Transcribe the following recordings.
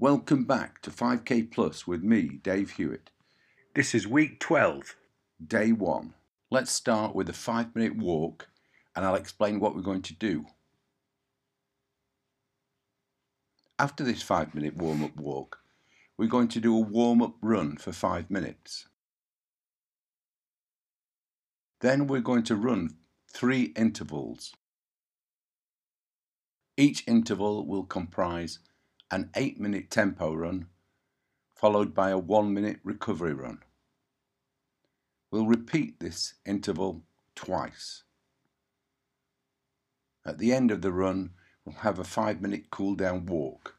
Welcome back to 5K Plus with me, Dave Hewitt. This is week 12. Day one. Let's start with a five minute walk and I'll explain what we're going to do. After this five minute warm up walk, we're going to do a warm up run for five minutes. Then we're going to run three intervals. Each interval will comprise an 8 minute tempo run followed by a 1 minute recovery run. We'll repeat this interval twice. At the end of the run, we'll have a 5 minute cool down walk.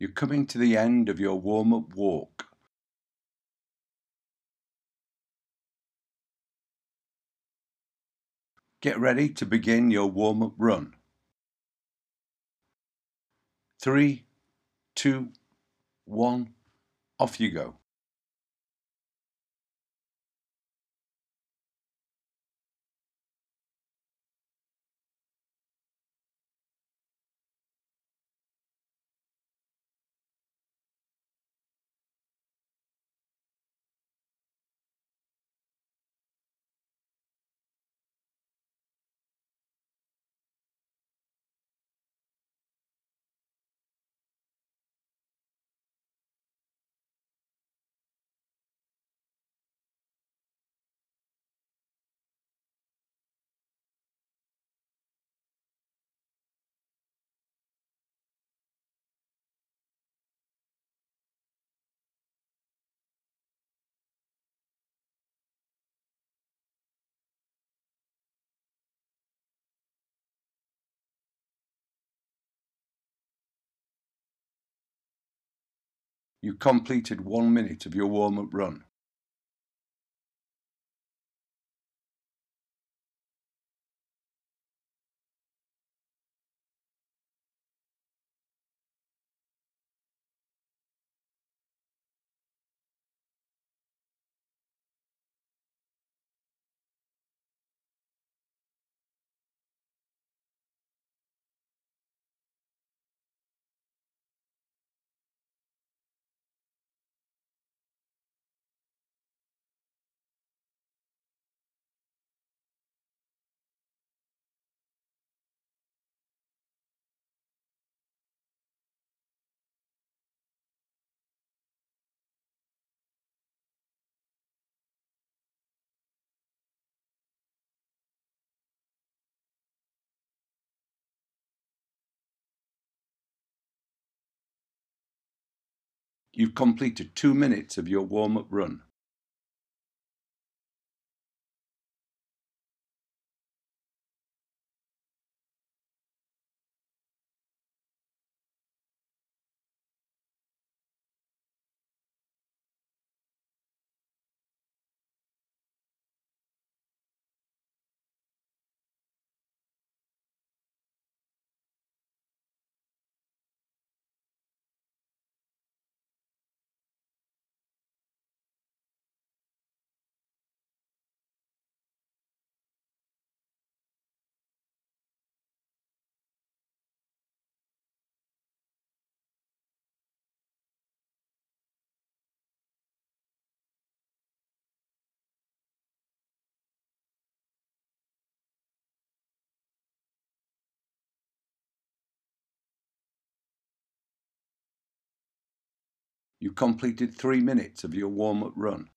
You're coming to the end of your warm up walk. Get ready to begin your warm up run. Three, two, one, off you go. You completed one minute of your warm up run. You've completed two minutes of your warm up run. You completed three minutes of your warm up run.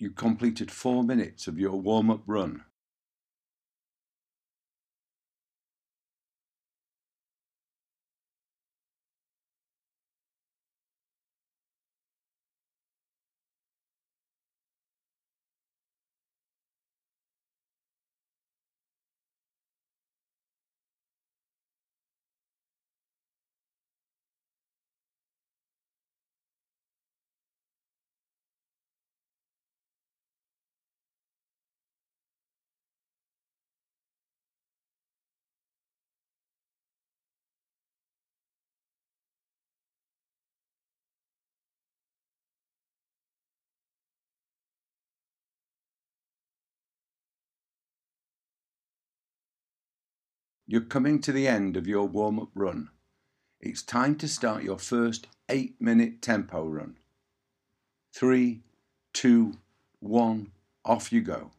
You completed four minutes of your warm up run. You're coming to the end of your warm up run. It's time to start your first 8 minute tempo run. Three, two, one, off you go.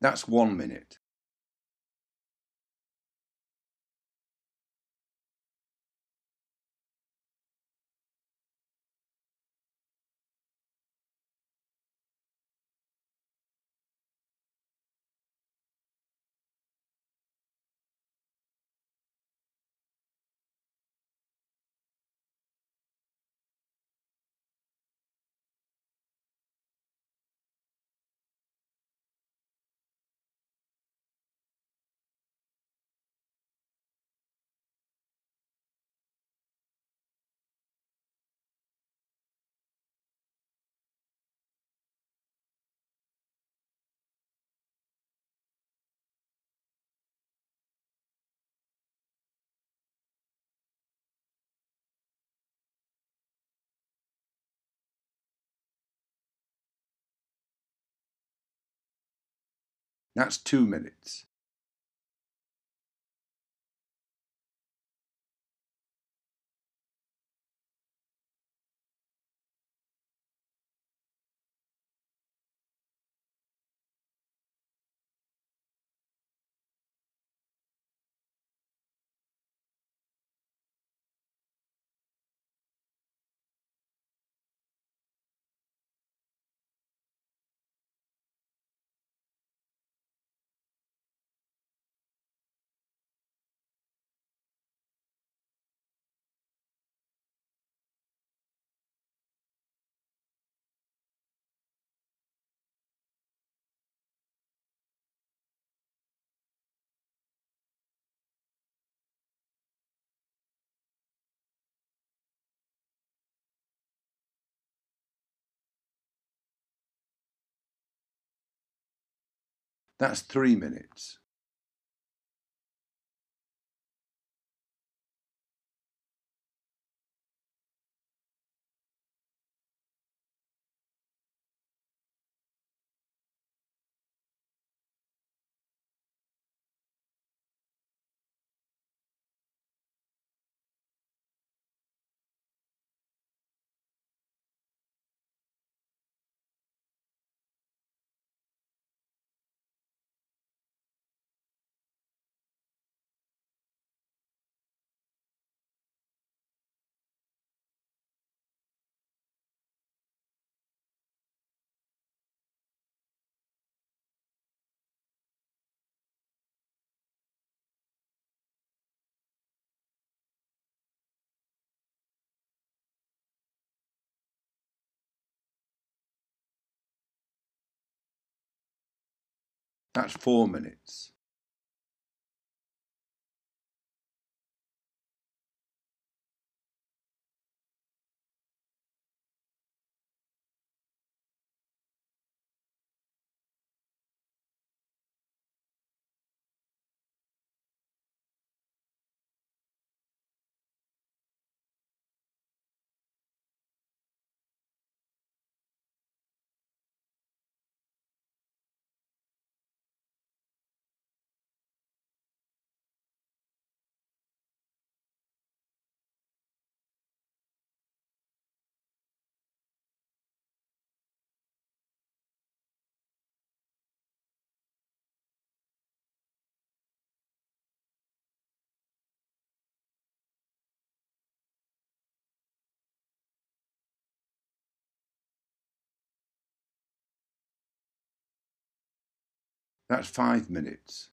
That's one minute. That's two minutes. That's three minutes. That's four minutes. That's five minutes.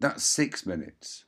That's six minutes.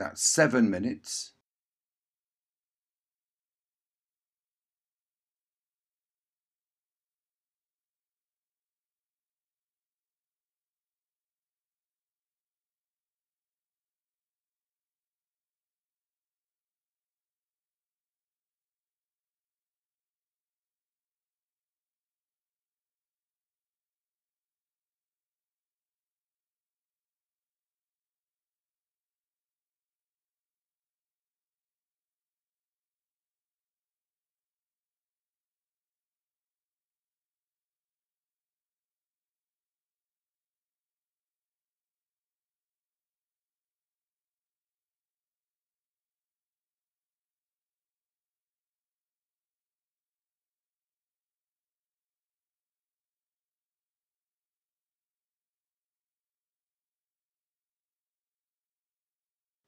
That's seven minutes.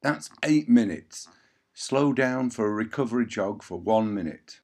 That's eight minutes. Slow down for a recovery jog for one minute.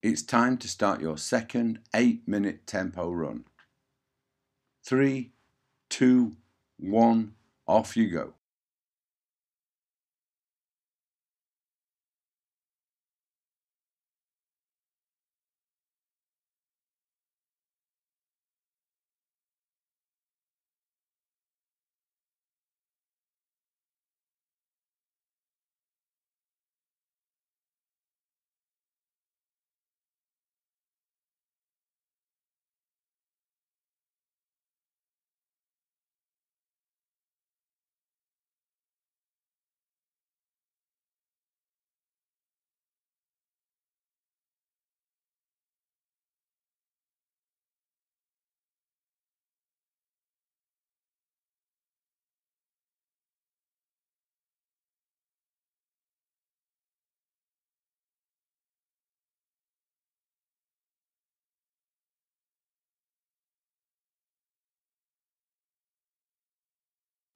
It's time to start your second eight minute tempo run. Three, two, one, off you go.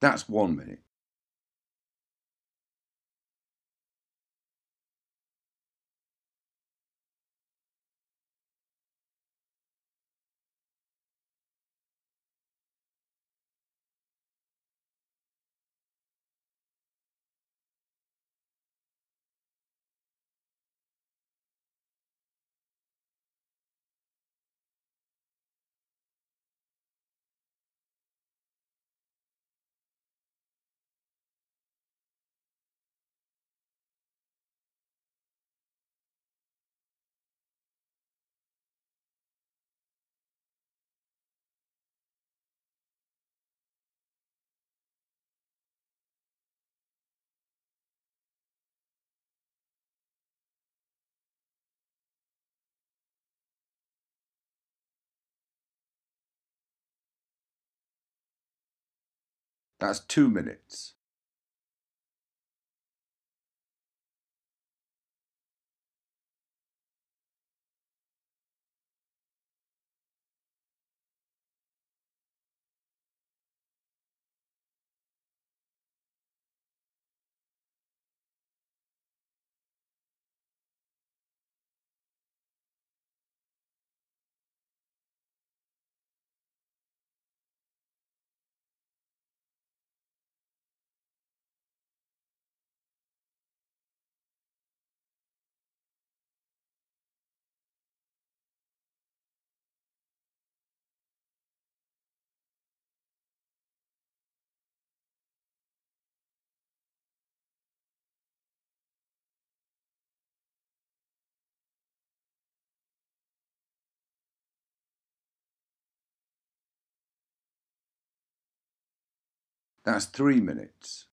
That's one minute. That's two minutes. That's three minutes.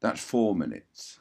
That's four minutes.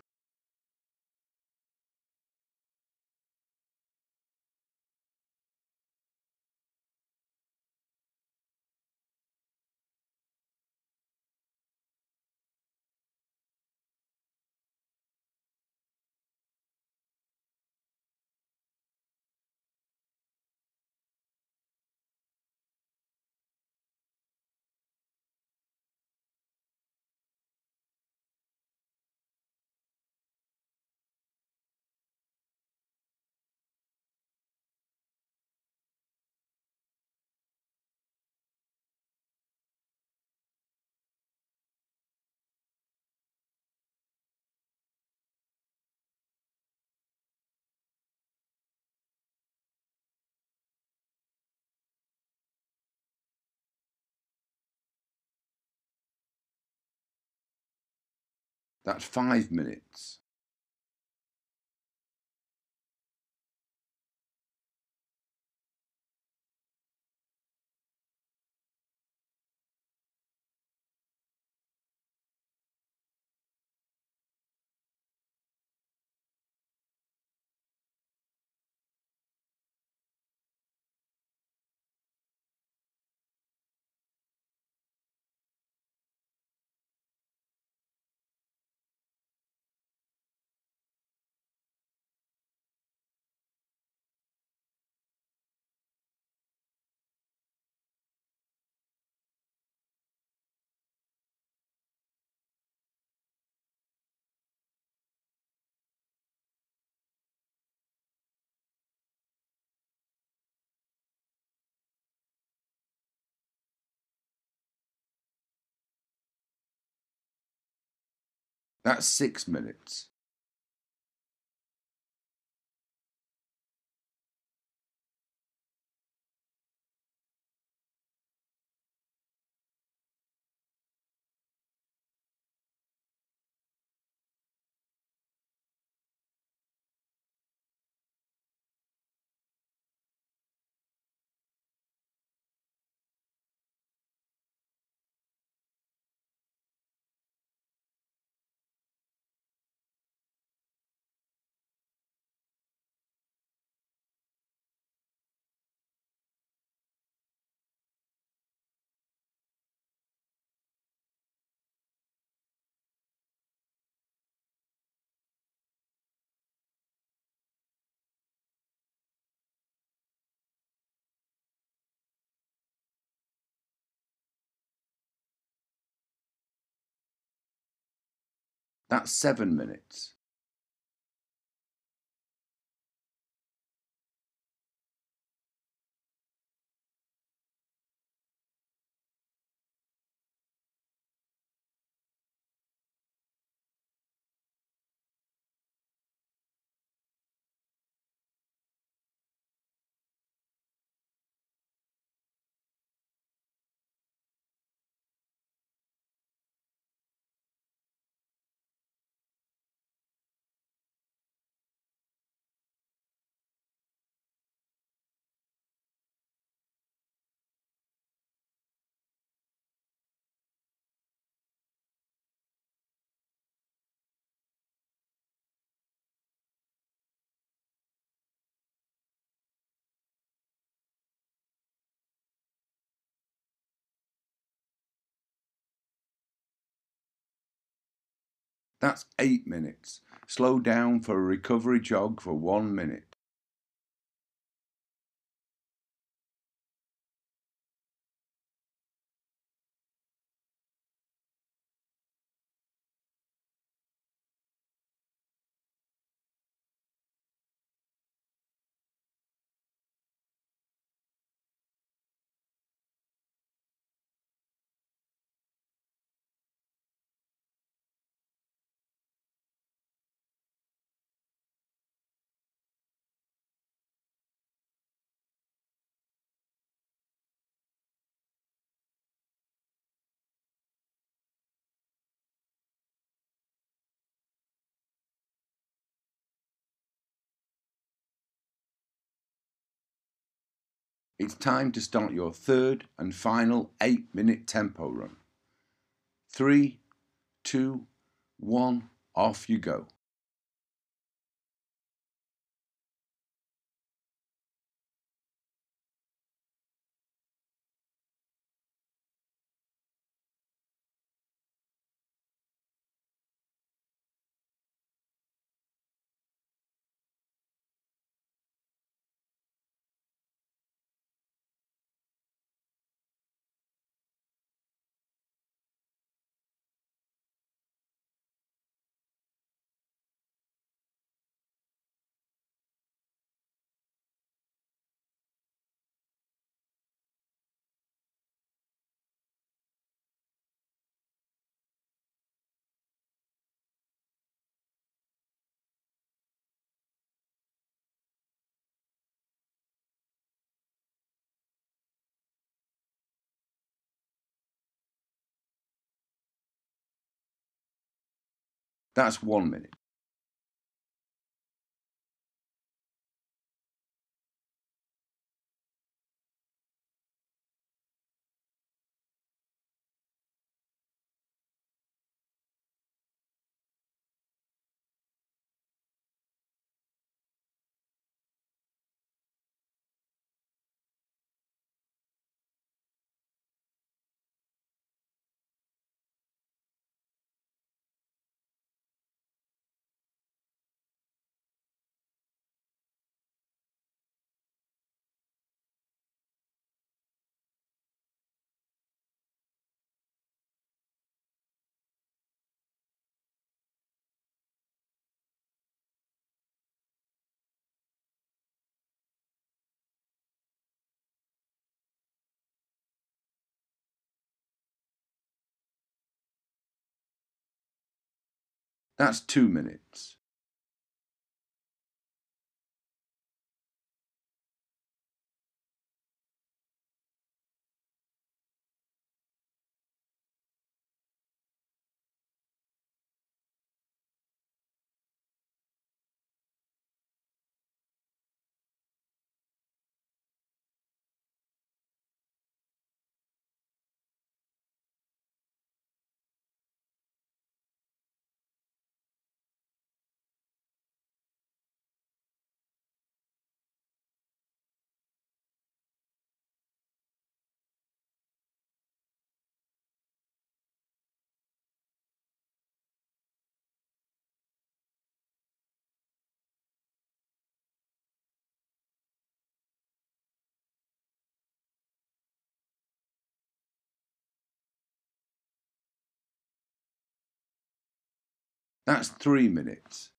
That's five minutes. That's six minutes. That's seven minutes. That's eight minutes. Slow down for a recovery jog for one minute. It's time to start your third and final eight minute tempo run. Three, two, one, off you go. That's one minute. That's two minutes. That's three minutes.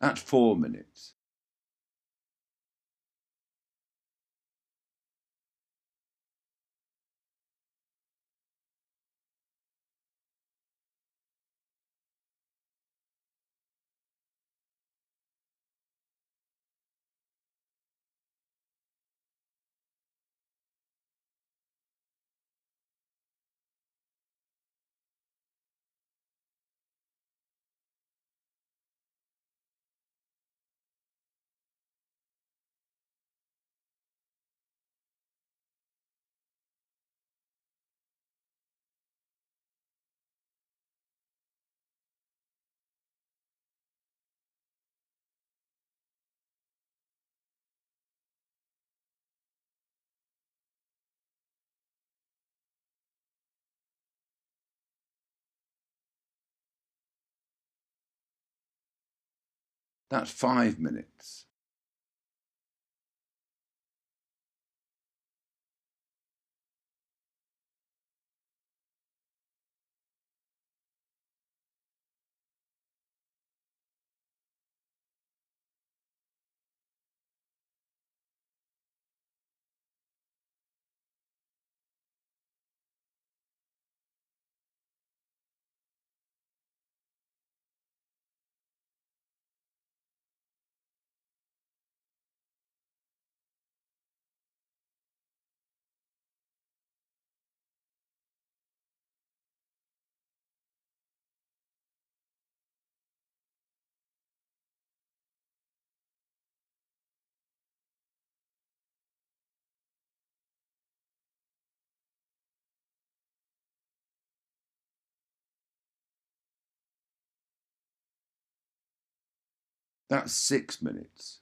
That's four minutes. That's five minutes. That's six minutes.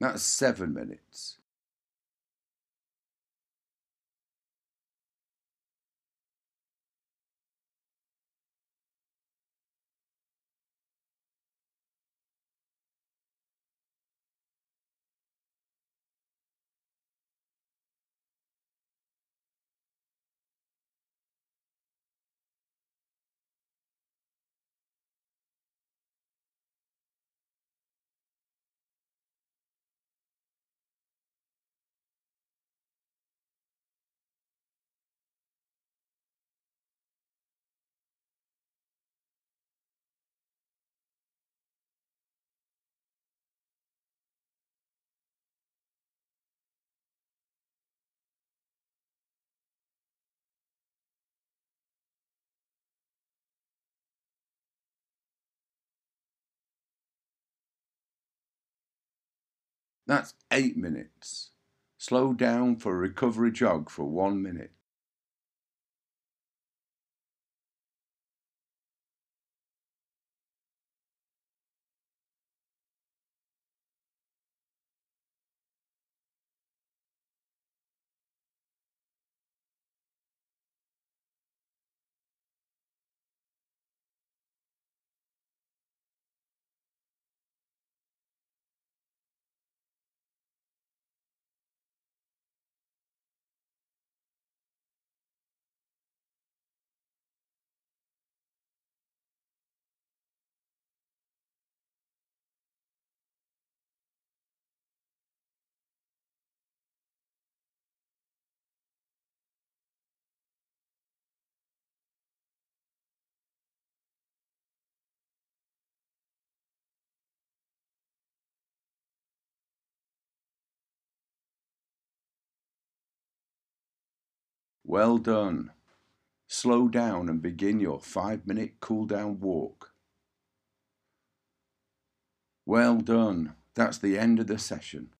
That's seven minutes. That's eight minutes. Slow down for a recovery jog for one minute. Well done. Slow down and begin your five minute cool down walk. Well done. That's the end of the session.